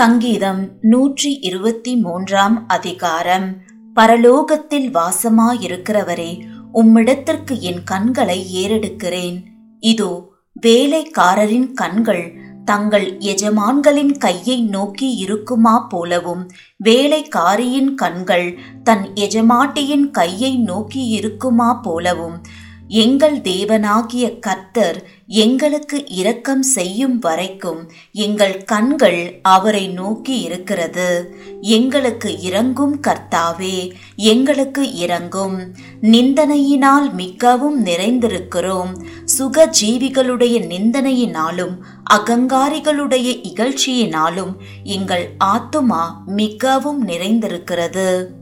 சங்கீதம் நூற்றி இருபத்தி மூன்றாம் அதிகாரம். பரலோகத்தில் வாசமாயிருக்கிறவரே உம்மிடத்திற்கு என் கண்களை ஏறெடுக்கிறேன். இதோ வேலைக்காரரின் கண்கள் தங்கள் எஜமான்களின் கையை நோக்கி இருக்குமா போலவும் வேலைக்காரியின் கண்கள் தன் எஜமாட்டியின் கையை நோக்கி இருக்குமா போலவும் எங்கள் தேவனாகிய கர்த்தர் எங்களுக்கு இரக்கம் செய்யும் வரைக்கும் எங்கள் கண்கள் அவரை நோக்கி இருக்கிறது. எங்களுக்கு இறங்கும் கர்த்தாவே எங்களுக்கு இறங்கும் நிந்தனையினால் மிகவும் நிறைந்திருக்கிறோம். சுக ஜீவிகளுடைய நிந்தனையினாலும் அகங்காரிகளுடைய இகழ்ச்சியினாலும் எங்கள் ஆத்துமா மிகவும் நிறைந்திருக்கிறது.